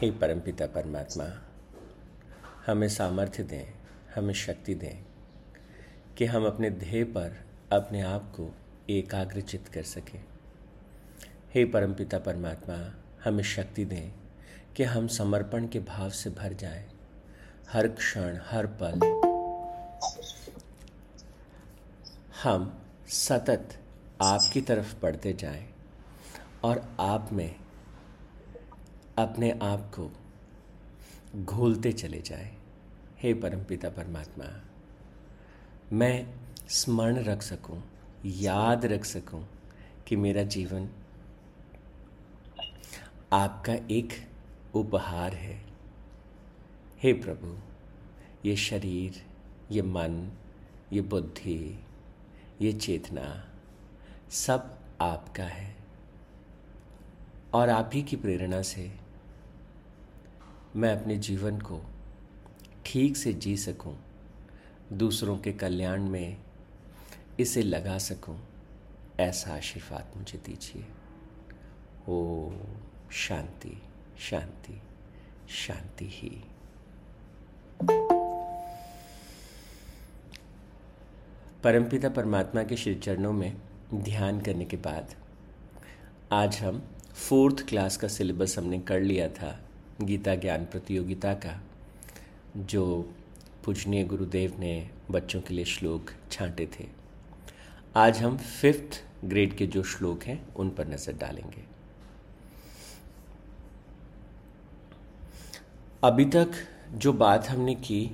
हे परमपिता परमात्मा, हमें सामर्थ्य दें, हमें शक्ति दें कि हम अपने ध्येय पर अपने आप को एकाग्रचित कर सकें। हे परमपिता परमात्मा, हमें शक्ति दें कि हम समर्पण के भाव से भर जाएँ, हर क्षण, हर पल। हम सतत आपकी तरफ़ बढ़ते जाएँ और आप में अपने आप को घोलते चले जाए। हे परमपिता परमात्मा मैं स्मरण रख सकूँ, याद रख सकूँ कि मेरा जीवन आपका एक उपहार है। हे प्रभु ये शरीर ये मन ये बुद्धि ये चेतना सब आपका है और आप ही की प्रेरणा से मैं अपने जीवन को ठीक से जी सकूँ, दूसरों के कल्याण में इसे लगा सकूँ, ऐसा आशीर्वाद मुझे दीजिए। ओ शांति शांति शांति ही। परमपिता परमात्मा के श्री चरणों में ध्यान करने के बाद आज हम फोर्थ क्लास का सिलेबस हमने कर लिया था। गीता ज्ञान प्रतियोगिता का, जो पूजनीय गुरुदेव ने बच्चों के लिए श्लोक छांटे थे। आज हम फिफ्थ ग्रेड के जो श्लोक हैं, उन पर नज़र डालेंगे। अभी तक जो बात हमने की,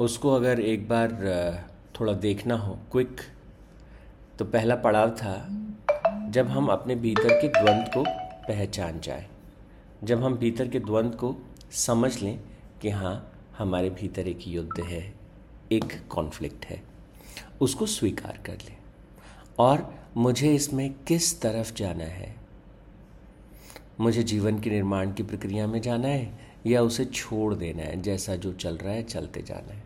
उसको अगर एक बार थोड़ा देखना हो क्विक तो पहला पड़ाव था, जब हम अपने भीतर के द्वंद्व को पहचान जाए। जब हम भीतर के द्वंद्व को समझ लें कि हाँ हमारे भीतर एक युद्ध है, एक कॉन्फ्लिक्ट है, उसको स्वीकार कर लें। और मुझे इसमें किस तरफ़ जाना है? मुझे जीवन के निर्माण की प्रक्रिया में जाना है या उसे छोड़ देना है, जैसा जो चल रहा है, चलते जाना है?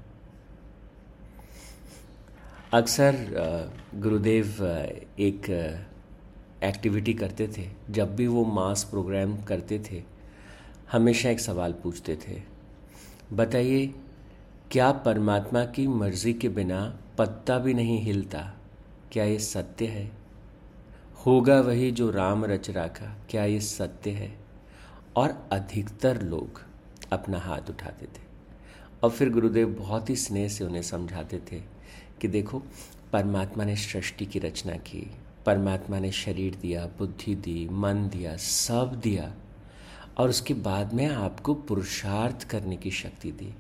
अक्सर गुरुदेव एक एक्टिविटी करते थे, जब भी वो मास प्रोग्राम करते थे, हमेशा एक सवाल पूछते थे, बताइए, क्या परमात्मा की मर्ज़ी के बिना पत्ता भी नहीं हिलता? क्या ये सत्य है? होगा वही जो राम रच राखा, क्या ये सत्य है? और अधिकतर लोग अपना हाथ उठाते थे। और फिर गुरुदेव बहुत ही स्नेह से उन्हें समझाते थे कि देखो, परमात्मा ने सृष्टि की रचना की परमात्मा ने शरीर दिया, बुद्धि दी, मन दिया, सब दिया और उसके बाद में आपको पुरुषार्थ करने की शक्ति दी।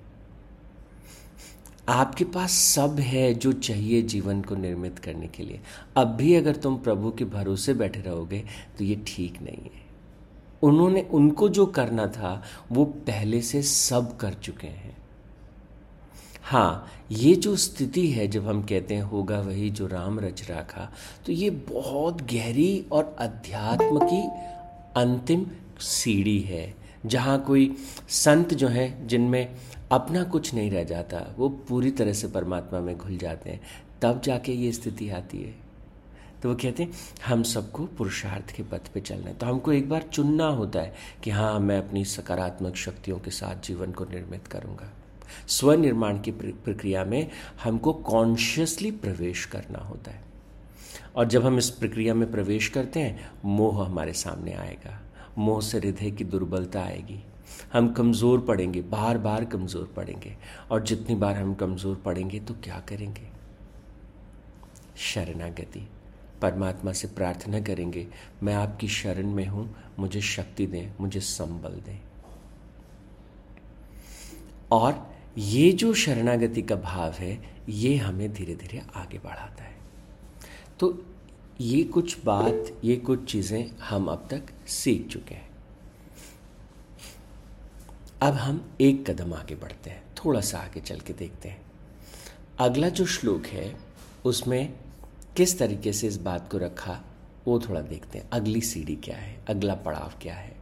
आपके पास सब है जो चाहिए जीवन को निर्मित करने के लिए। अब भी अगर तुम प्रभु के भरोसे बैठे रहोगे तो ये ठीक नहीं है। उन्होंने उनको जो करना था, वो पहले से सब कर चुके हैं। हाँ ये जो स्थिति है जब हम कहते हैं होगा वही जो राम रच रखा तो ये बहुत गहरी और अध्यात्म की अंतिम सीढ़ी है, जहाँ कोई संत जो है, जिनमें अपना कुछ नहीं रह जाता, वो पूरी तरह से परमात्मा में घुल जाते हैं, तब जाके ये स्थिति आती है। तो वो कहते हैं, हम सबको पुरुषार्थ के पथ पे चलना है। तो हमको एक बार चुनना होता है कि हाँ मैं अपनी सकारात्मक शक्तियों के साथ जीवन को निर्मित करूँगा। स्वनिर्माण की प्रक्रिया में हमको कॉन्शियसली प्रवेश करना होता है। और जब हम इस प्रक्रिया में प्रवेश करते हैं, मोह हमारे सामने आएगा। मोह से हृदय की दुर्बलता आएगी। हम कमज़ोर पड़ेंगे बार बार कमज़ोर पड़ेंगे। और जितनी बार हम कमज़ोर पड़ेंगे तो क्या करेंगे? शरणागति। परमात्मा से प्रार्थना करेंगे, मैं आपकी शरण में हूँ, मुझे शक्ति दें, मुझे संबल दें। और ये जो शरणागति का भाव है, ये हमें धीरे धीरे आगे बढ़ाता है। तो ये कुछ बात, ये कुछ चीज़ें हम अब तक सीख चुके हैं। अब हम एक कदम आगे बढ़ते हैं, थोड़ा सा आगे चल के देखते हैं। अगला जो श्लोक है, उसमें किस तरीके से इस बात को रखा, वो थोड़ा देखते हैं। अगली सीढ़ी क्या है? अगला पड़ाव क्या है?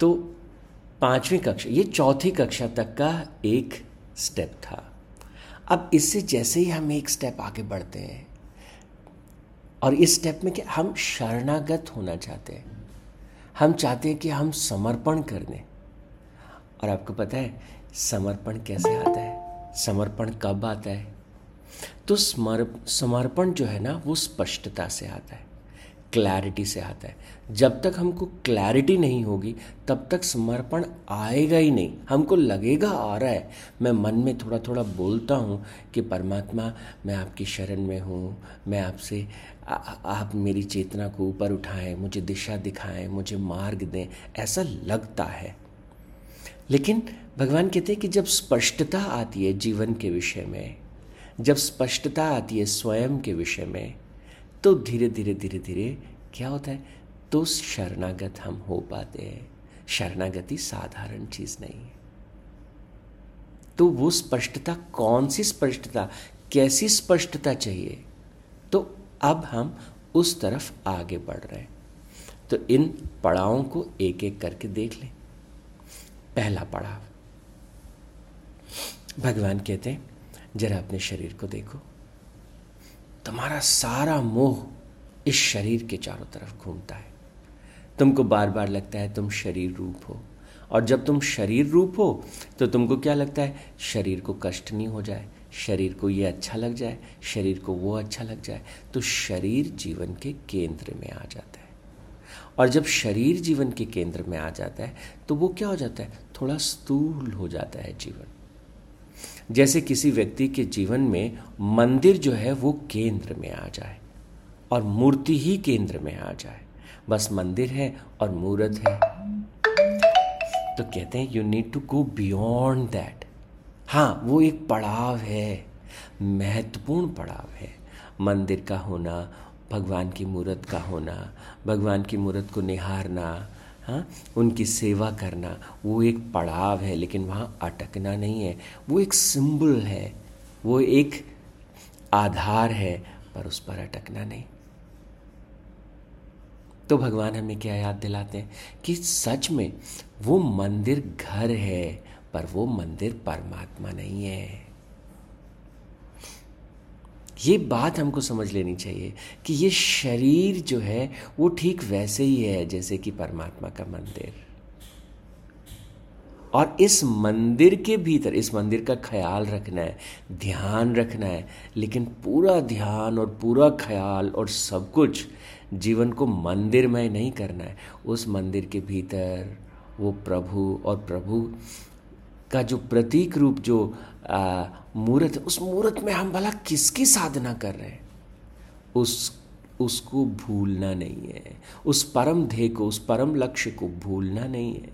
तो पांचवी कक्षा, ये चौथी कक्षा तक का एक स्टेप था। अब इससे जैसे ही हम एक स्टेप आगे बढ़ते हैं, और इस स्टेप में क्या हम शरणागत होना चाहते हैं, हम चाहते हैं कि हम समर्पण कर दें। और आपको पता है, समर्पण कैसे आता है? समर्पण कब आता है? तो समर्पण जो है ना, वो स्पष्टता से आता है। क्लैरिटी से आता है। जब तक हमको क्लैरिटी नहीं होगी, तब तक समर्पण आएगा ही नहीं। हमको लगेगा आ रहा है। मैं मन में थोड़ा थोड़ा बोलता हूँ कि, परमात्मा, मैं आपकी शरण में हूँ। मैं आपसे आप मेरी चेतना को ऊपर उठाएँ, मुझे दिशा दिखाएँ, मुझे मार्ग दें। ऐसा लगता है। लेकिन भगवान कहते हैं कि जब स्पष्टता आती है जीवन के विषय में, जब स्पष्टता आती है स्वयं के विषय में तो धीरे धीरे धीरे धीरे क्या होता है? तो शरणागत हम हो पाते हैं। शरणागति साधारण चीज़ नहीं है। तो वो स्पष्टता, कौन सी स्पष्टता, कैसी स्पष्टता चाहिए? तो अब हम उस तरफ़ आगे बढ़ रहे हैं। तो इन पड़ावों को एक एक करके देख लें। पहला पड़ाव। भगवान कहते हैं, जरा अपने शरीर को देखो। तुम्हारा सारा मोह इस शरीर के चारों तरफ़ घूमता है। तुमको बार बार लगता है तुम शरीर रूप हो। और जब तुम शरीर रूप हो तो तुमको क्या लगता है? शरीर को कष्ट नहीं हो जाए, शरीर को ये अच्छा लग जाए, शरीर को वो अच्छा लग जाए तो शरीर जीवन के केंद्र में आ जाता है। और जब शरीर जीवन के केंद्र में आ जाता है तो वो क्या हो जाता है? थोड़ा स्थूल हो जाता है जीवन। जैसे किसी व्यक्ति के जीवन में मंदिर जो है वो केंद्र में आ जाए और मूर्ति ही केंद्र में आ जाए। बस मंदिर है और मूर्त है। तो कहते हैं you need to go beyond that हाँ वो एक पड़ाव है, महत्वपूर्ण पड़ाव है। मंदिर का होना, भगवान की मूर्त का होना, भगवान की मूर्त को निहारना हाँ उनकी सेवा करना, वो एक पड़ाव है, लेकिन वहाँ अटकना नहीं है। वो एक सिंबल है, वो एक आधार है, पर उस पर अटकना नहीं। तो भगवान हमें क्या याद दिलाते हैं? कि सच में वो मंदिर घर है, पर वो मंदिर परमात्मा नहीं है। ये बात हमको समझ लेनी चाहिए कि ये शरीर जो है, वो ठीक वैसे ही है जैसे कि परमात्मा का मंदिर। और इस मंदिर के भीतर, इस मंदिर का ख्याल रखना है, ध्यान रखना है, लेकिन पूरा ध्यान और पूरा ख्याल और सब कुछ जीवन को मंदिरमय नहीं करना है। उस मंदिर के भीतर वो प्रभु और प्रभु का जो प्रतीक रूप, जो मूर्त, उस मूर्त में हम भला किसकी साधना कर रहे हैं? उस, उसको भूलना नहीं है। उस परम ध्येय को, उस परम लक्ष्य को भूलना नहीं है।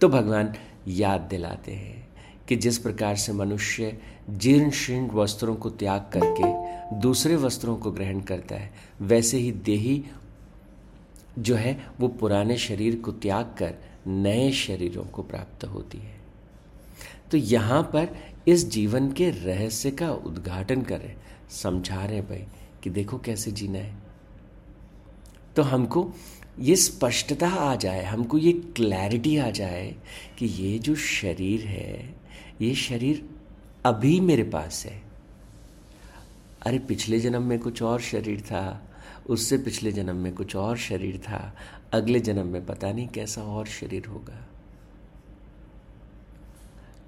तो भगवान याद दिलाते हैं कि जिस प्रकार से मनुष्य जीर्ण शीर्ण वस्त्रों को त्याग करके दूसरे वस्त्रों को ग्रहण करता है, वैसे ही देही जो है, वो पुराने शरीर को त्याग कर नए शरीरों को प्राप्त होती है। तो यहाँ पर इस जीवन के रहस्य का उद्घाटन कर। समझा रहे भाई कि देखो कैसे जीना है। तो हमको ये स्पष्टता आ जाए, हमको ये क्लैरिटी आ जाए कि ये जो शरीर है, ये शरीर अभी मेरे पास है। अरे पिछले जन्म में कुछ और शरीर था उससे पिछले जन्म में कुछ और शरीर था, अगले जन्म में पता नहीं कैसा और शरीर होगा।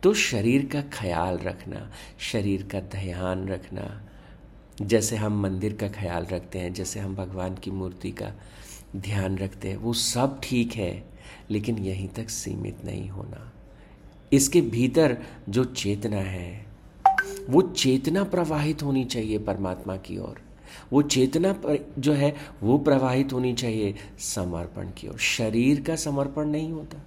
तो शरीर का ख्याल रखना, शरीर का ध्यान रखना, जैसे हम मंदिर का ख्याल रखते हैं, जैसे हम भगवान की मूर्ति का ध्यान रखते हैं, वो सब ठीक है, लेकिन यहीं तक सीमित नहीं होना। इसके भीतर जो चेतना है, वो चेतना प्रवाहित होनी चाहिए परमात्मा की ओर। वो चेतना जो है, वो प्रवाहित होनी चाहिए समर्पण की ओर। शरीर का समर्पण नहीं होता।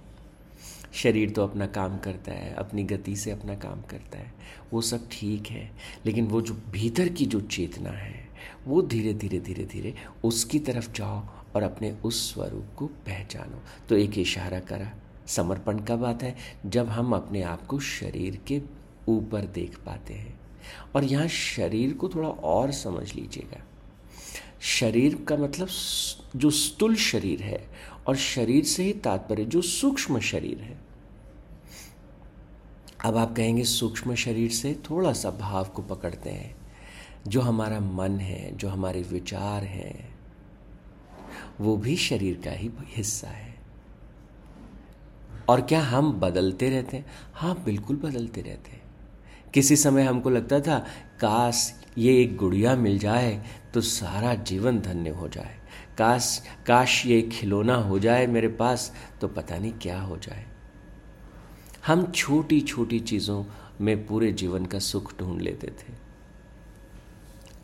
शरीर तो अपना काम करता है, अपनी गति से अपना काम करता है। वो सब ठीक है, लेकिन वो जो भीतर की जो चेतना है, वो धीरे धीरे धीरे धीरे उसकी तरफ़ जाओ और अपने उस स्वरूप को पहचानो। तो एक इशारा करा, समर्पण कब आता है? जब हम अपने आप को शरीर के ऊपर देख पाते हैं। और यहाँ शरीर को थोड़ा और समझ लीजिएगा। शरीर का मतलब जो स्थूल शरीर है और शरीर से ही तात्पर्य, जो सूक्ष्म शरीर है। अब आप कहेंगे, सूक्ष्म शरीर से थोड़ा सा भाव को पकड़ते हैं। जो हमारा मन है, जो हमारे विचार हैं, वो भी शरीर का ही हिस्सा है। और क्या हम बदलते रहते हैं? हाँ बिल्कुल बदलते रहते हैं। किसी समय हमको लगता था, काश ये एक गुड़िया मिल जाए तो सारा जीवन धन्य हो जाए। काश काश ये खिलौना हो जाए मेरे पास तो पता नहीं क्या हो जाए। हम छोटी छोटी चीज़ों में पूरे जीवन का सुख ढूंढ लेते थे।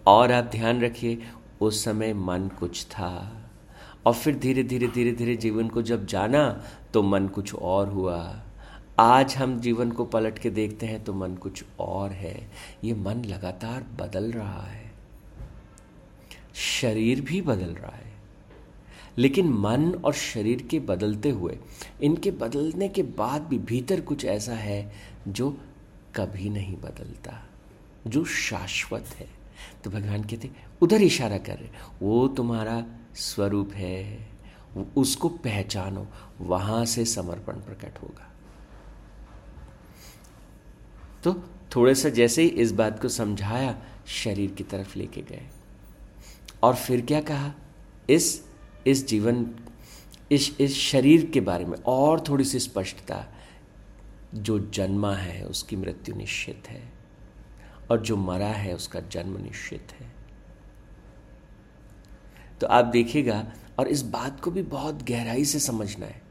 और आप ध्यान रखिए, उस समय मन कुछ था। और फिर धीरे धीरे धीरे धीरे जीवन को जब जाना तो मन कुछ और हुआ। आज हम जीवन को पलट के देखते हैं तो मन कुछ और है। ये मन लगातार बदल रहा है। शरीर भी बदल रहा है। लेकिन मन और शरीर के बदलते हुए, इनके बदलने के बाद भी भीतर कुछ ऐसा है जो कभी नहीं बदलता, जो शाश्वत है। तो भगवान कहते, उधर इशारा कर रहे वो तुम्हारा स्वरूप है। उसको पहचानो। वहाँ से समर्पण प्रकट होगा। तो थोड़े सा जैसे ही इस बात को समझाया, शरीर की तरफ़ लेके गए। और फिर क्या कहा? इस इस जीवन, इस इस शरीर के बारे में और थोड़ी सी स्पष्टता। जो जन्मा है, उसकी मृत्यु निश्चित है। और जो मरा है, उसका जन्म निश्चित है। तो आप देखिएगा, और इस बात को भी बहुत गहराई से समझना है।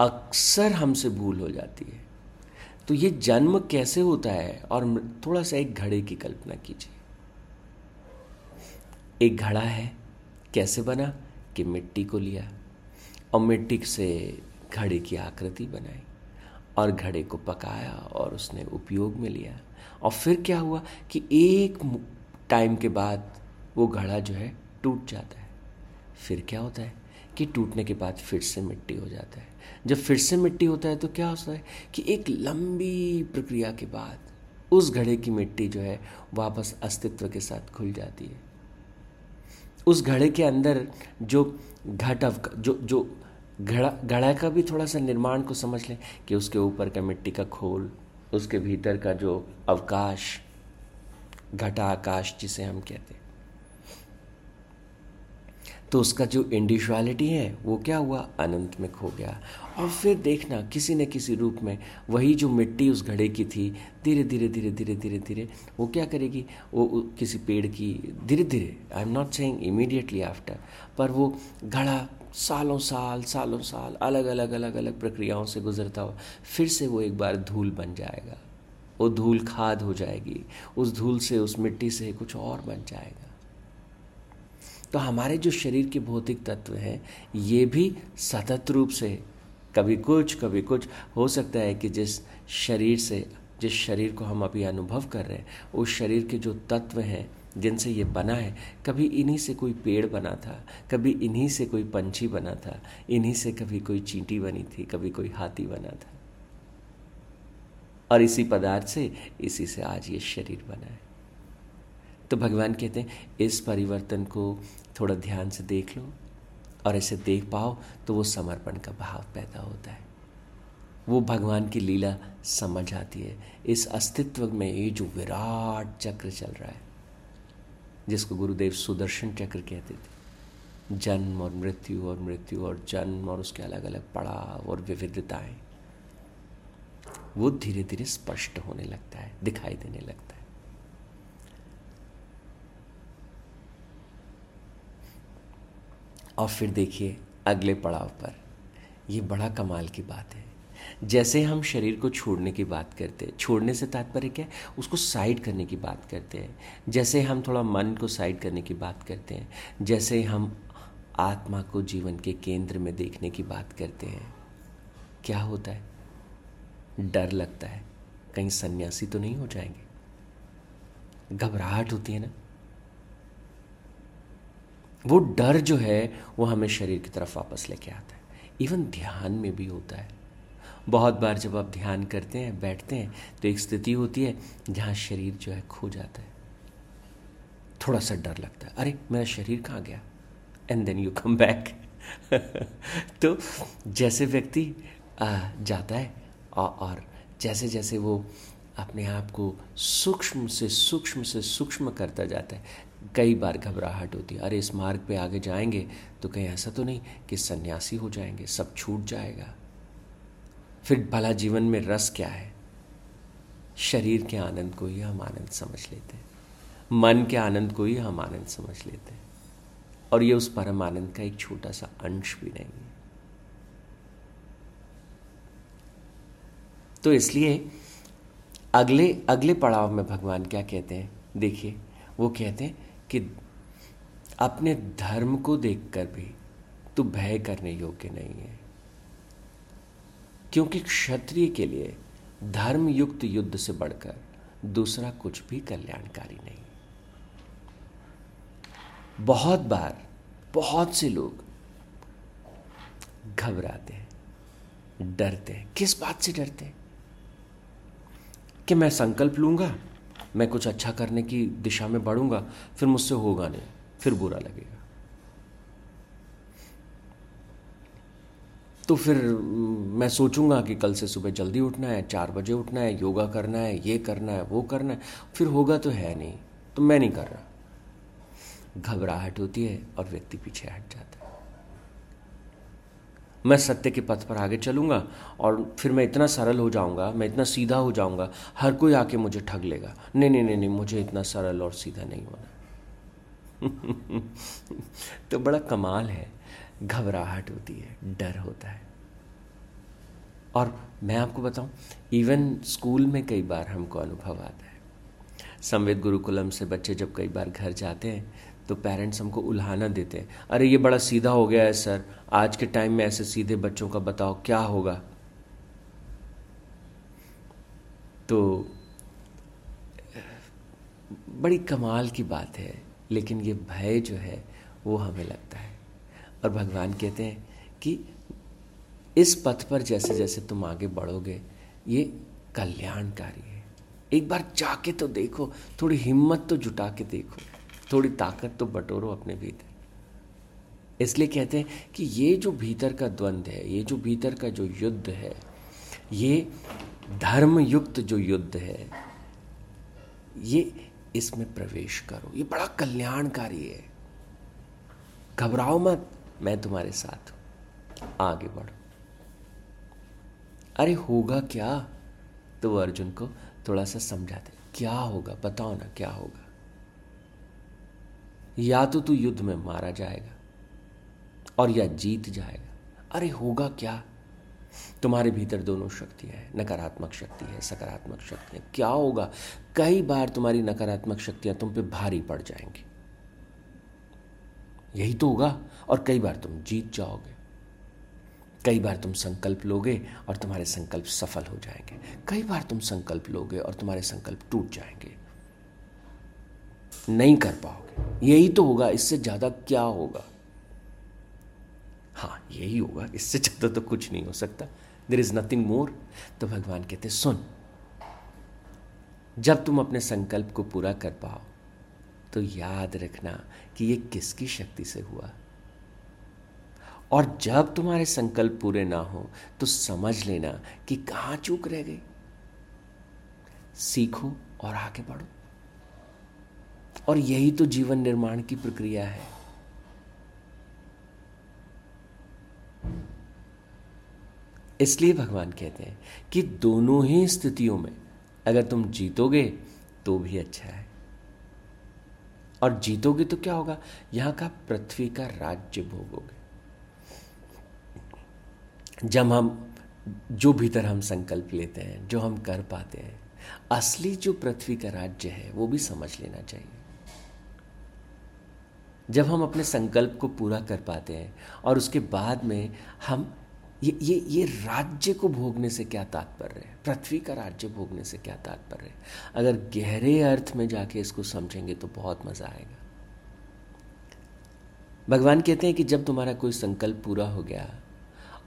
अक्सर हमसे भूल हो जाती है। तो ये जन्म कैसे होता है? और थोड़ा सा एक घड़े की कल्पना कीजिए। एक घड़ा है, कैसे बना? कि मिट्टी को लिया और मिट्टी से घड़े की आकृति बनाई और घड़े को पकाया और उसने उपयोग में लिया। और फिर क्या हुआ कि एक टाइम के बाद वो घड़ा जो है टूट जाता है। फिर क्या होता है? कि टूटने के बाद फिर से मिट्टी हो जाता है। जब फिर से मिट्टी होता है तो क्या होता है कि एक लंबी प्रक्रिया के बाद उस घड़े की मिट्टी जो है वापस अस्तित्व के साथ खुल जाती है। उस घड़े के अंदर जो घट जो जो घड़ा घड़ा का भी थोड़ा सा निर्माण को समझ लें कि उसके ऊपर का मिट्टी का खोल, उसके भीतर का जो अवकाश घटा आकाश जिसे हम कहते हैं तो उसका जो इंडिविजुअलिटी है, वो क्या हुआ? अनंत में खो गया। और फिर देखना, किसी न किसी रूप में वही जो मिट्टी उस घड़े की थी, धीरे धीरे धीरे धीरे धीरे धीरे, वो क्या करेगी? वो किसी पेड़ की, धीरे धीरे I am not saying immediately after पर वो घड़ा सालों साल सालों साल, अलग अलग अलग अलग प्रक्रियाओं से गुजरता हुआ, फिर से वो एक बार धूल बन जाएगा। वो धूल खाद हो जाएगी। उस धूल से, उस मिट्टी से कुछ और बन जाएगा। तो हमारे जो शरीर के भौतिक तत्व हैं, ये भी सतत रूप से, कभी कुछ कभी कुछ, हो सकता है कि जिस शरीर से, जिस शरीर को हम अभी अनुभव कर रहे हैं, उस शरीर के जो तत्व हैं, जिनसे ये बना है, कभी इन्हीं से कोई पेड़ बना था, कभी इन्हीं से कोई पंछी बना था, इन्हीं से कभी कोई चींटी बनी थी, कभी कोई हाथी बना था। और इसी पदार्थ से, इसी से आज ये शरीर बना है। तो भगवान कहते हैं, इस परिवर्तन को थोड़ा ध्यान से देख लो और ऐसे देख पाओ तो वो समर्पण का भाव पैदा होता है। वो भगवान की लीला समझ आती है। इस अस्तित्व में ये जो विराट चक्र चल रहा है, जिसको गुरुदेव सुदर्शन चक्र कहते थे, जन्म और मृत्यु और मृत्यु और जन्म और उसके अलग अलग पड़ाव और विविधताएँ, वो धीरे धीरे स्पष्ट होने लगता है, दिखाई देने लगता है। और फिर देखिए अगले पड़ाव पर। ये बड़ा कमाल की बात है। जैसे हम शरीर को छोड़ने की बात करते हैं, छोड़ने से तात्पर्य क्या है? उसको साइड करने की बात करते हैं। जैसे हम थोड़ा मन को साइड करने की बात करते हैं, जैसे हम आत्मा को जीवन के केंद्र में देखने की बात करते हैं, क्या होता है? डर लगता है। कहीं सन्यासी तो नहीं हो जाएँगे। घबराहट होती है ना? वो डर जो है, वो हमें शरीर की तरफ़ वापस लेके आता है। इवन ध्यान में भी होता है। बहुत बार जब आप ध्यान करते हैं, बैठते हैं तो एक स्थिति होती है जहाँ शरीर जो है खो जाता है। थोड़ा सा डर लगता है। अरे, मेरा शरीर कहाँ गया? And then you come back तो जैसे व्यक्ति जाता है और जैसे जैसे वो अपने आप को सूक्ष्म से सूक्ष्म से सूक्ष्म करता जाता है कई बार घबराहट होती है। अरे, इस मार्ग पे आगे जाएँगे तो कहीं ऐसा तो नहीं कि सन्यासी हो जाएँगे, सब छूट जाएगा। फिर भला जीवन में रस क्या है? शरीर के आनंद को ही हम आनंद समझ लेते हैं। मन के आनंद को ही हम आनंद समझ लेते हैं। और ये उस परम आनंद का एक छोटा सा अंश भी नहीं है। तो इसलिए अगले अगले पड़ाव में भगवान क्या कहते हैं? देखिए, वो कहते हैं कि अपने धर्म को देखकर भी तू भय करने योग्य नहीं है। क्योंकि क्षत्रिय के लिए धर्म युक्त युद्ध से बढ़कर दूसरा कुछ भी कल्याणकारी नहीं। बहुत बार बहुत से लोग घबराते हैं, डरते हैं। किस बात से डरते हैं? कि मैं संकल्प लूँगा? मैं कुछ अच्छा करने की दिशा में बढ़ूँगा, फिर मुझसे होगा नहीं, फिर बुरा लगेगा। तो फिर मैं सोचूँगा कि कल से सुबह जल्दी उठना है, चार बजे उठना है, योगा करना है, ये करना है, वो करना है, फिर होगा तो है नहीं तो मैं नहीं कर रहा। घबराहट होती है और व्यक्ति पीछे हट जाता है। मैं सत्य के पथ पर आगे चलूँगा और फिर मैं इतना सरल हो जाऊँगा, मैं इतना सीधा हो जाऊँगा, हर कोई आके मुझे ठग लेगा। नहीं नहीं नहीं नहीं, मुझे इतना सरल और सीधा नहीं होना। तो बड़ा कमाल है। घबराहट होती है, डर होता है। और मैं आपको बताऊँ इवन स्कूल में कई बार हमको अनुभव आता है। संवेद गुरुकुलम से बच्चे जब कई बार घर जाते हैं तो पेरेंट्स हमको उल्हाना देते हैं। अरे, ये बड़ा सीधा हो गया है सर आज के टाइम में ऐसे सीधे बच्चों का बताओ, क्या होगा? तो बड़ी कमाल की बात है, लेकिन ये भय जो है, वो हमें लगता है। और भगवान कहते हैं कि इस पथ पर जैसे जैसे तुम आगे बढ़ोगे, ये कल्याणकारी है। एक बार जाके तो देखो, थोड़ी हिम्मत तो जुटा के देखो। थोड़ी ताकत तो बटोरो अपने भीतर। इसलिए कहते हैं कि ये जो भीतर का द्वंद्व है, ये जो भीतर का जो युद्ध है, ये धर्म युक्त जो युद्ध है, ये इसमें प्रवेश करो। ये बड़ा कल्याणकारी है। घबराओ मत, मैं तुम्हारे साथ हूँ। आगे बढ़ो। अरे होगा क्या? तो अर्जुन को थोड़ा सा समझाते क्या होगा? बताओ ना, क्या होगा? या तो तू युद्ध में मारा जाएगा और या जीत जाएगा। अरे होगा क्या? तुम्हारे भीतर दोनों शक्तियाँ हैं, नकारात्मक शक्ति है, सकारात्मक शक्ति है। क्या होगा? कई बार तुम्हारी नकारात्मक शक्तियाँ तुम पे भारी पड़ जाएँगी। यही तो होगा और कई बार तुम जीत जाओगे। कई बार तुम संकल्प लोगे और तुम्हारे संकल्प सफल हो जाएँगे। कई बार तुम संकल्प लोगे और तुम्हारे संकल्प टूट जाएँगे। नहीं कर पाओगे। यही तो होगा, इससे ज़्यादा क्या होगा? हाँ यही होगा, इससे ज़्यादा तो कुछ नहीं हो सकता। देर इज़ नथिंग मोर तो भगवान कहते, सुन, जब तुम अपने संकल्प को पूरा कर पाओ तो याद रखना कि ये किसकी शक्ति से हुआ। और जब तुम्हारे संकल्प पूरे ना हो तो समझ लेना कि कहाँ चूक रह गई। सीखो और आगे बढ़ो। और यही तो जीवन निर्माण की प्रक्रिया है। इसलिए भगवान कहते हैं कि दोनों ही स्थितियों में अगर तुम जीतोगे तो भी अच्छा है। और जीतोगे तो क्या होगा? यहाँ का पृथ्वी का राज्य भोगोगे। जब हम जो भीतर हम संकल्प लेते हैं, जो हम कर पाते हैं, असली जो पृथ्वी का राज्य है, वो भी समझ लेना चाहिए। जब हम अपने संकल्प को पूरा कर पाते हैं और उसके बाद में हम ये ये ये राज्य को भोगने से क्या तात्पर्य है? पृथ्वी का राज्य भोगने से क्या तात्पर्य है? अगर गहरे अर्थ में जाके इसको समझेंगे तो बहुत मज़ा आएगा। भगवान कहते हैं कि जब तुम्हारा कोई संकल्प पूरा हो गया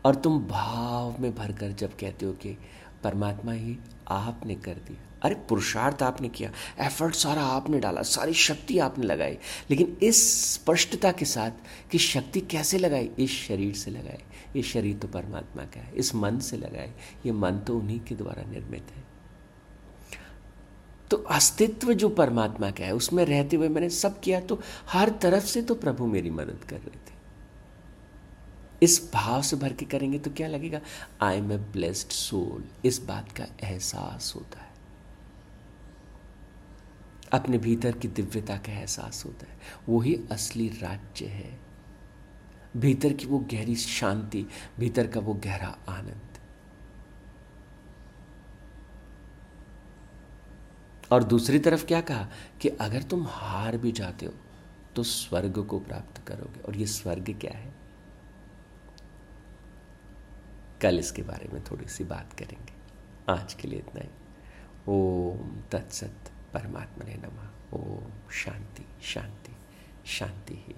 और तुम भाव में भरकर जब कहते हो कि परमात्मा ही आपने कर दिया अरे, पुरुषार्थ आपने किया एफर्ट सारा आपने डाला, सारी शक्ति आपने लगाई। लेकिन इस स्पष्टता के साथ कि शक्ति कैसे लगाई? इस शरीर से लगाई। ये शरीर तो परमात्मा का है। इस मन से लगाए ये मन तो उन्हीं के द्वारा निर्मित है। तो अस्तित्व जो परमात्मा का है, उसमें रहते हुए मैंने सब किया तो हर तरफ़ से तो प्रभु मेरी मदद कर रहे थे। इस भाव से भर के करेंगे तो क्या लगेगा? I am a blessed soul इस बात का एहसास होता है। अपने भीतर की दिव्यता का एहसास होता है। वही असली राज्य है। भीतर की वो गहरी शांति, भीतर का वो गहरा आनंद। और दूसरी तरफ़ क्या कहा? कि अगर तुम हार भी जाते हो तो स्वर्ग को प्राप्त करोगे। और ये स्वर्ग क्या है? कल इसके बारे में थोड़ी सी बात करेंगे। आज के लिए इतना ही। ओम तत्सत। परमात्मा ने नमा। ओम शांति शांति शांति ही।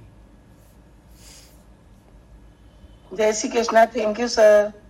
जय Shri Krishna thank you sir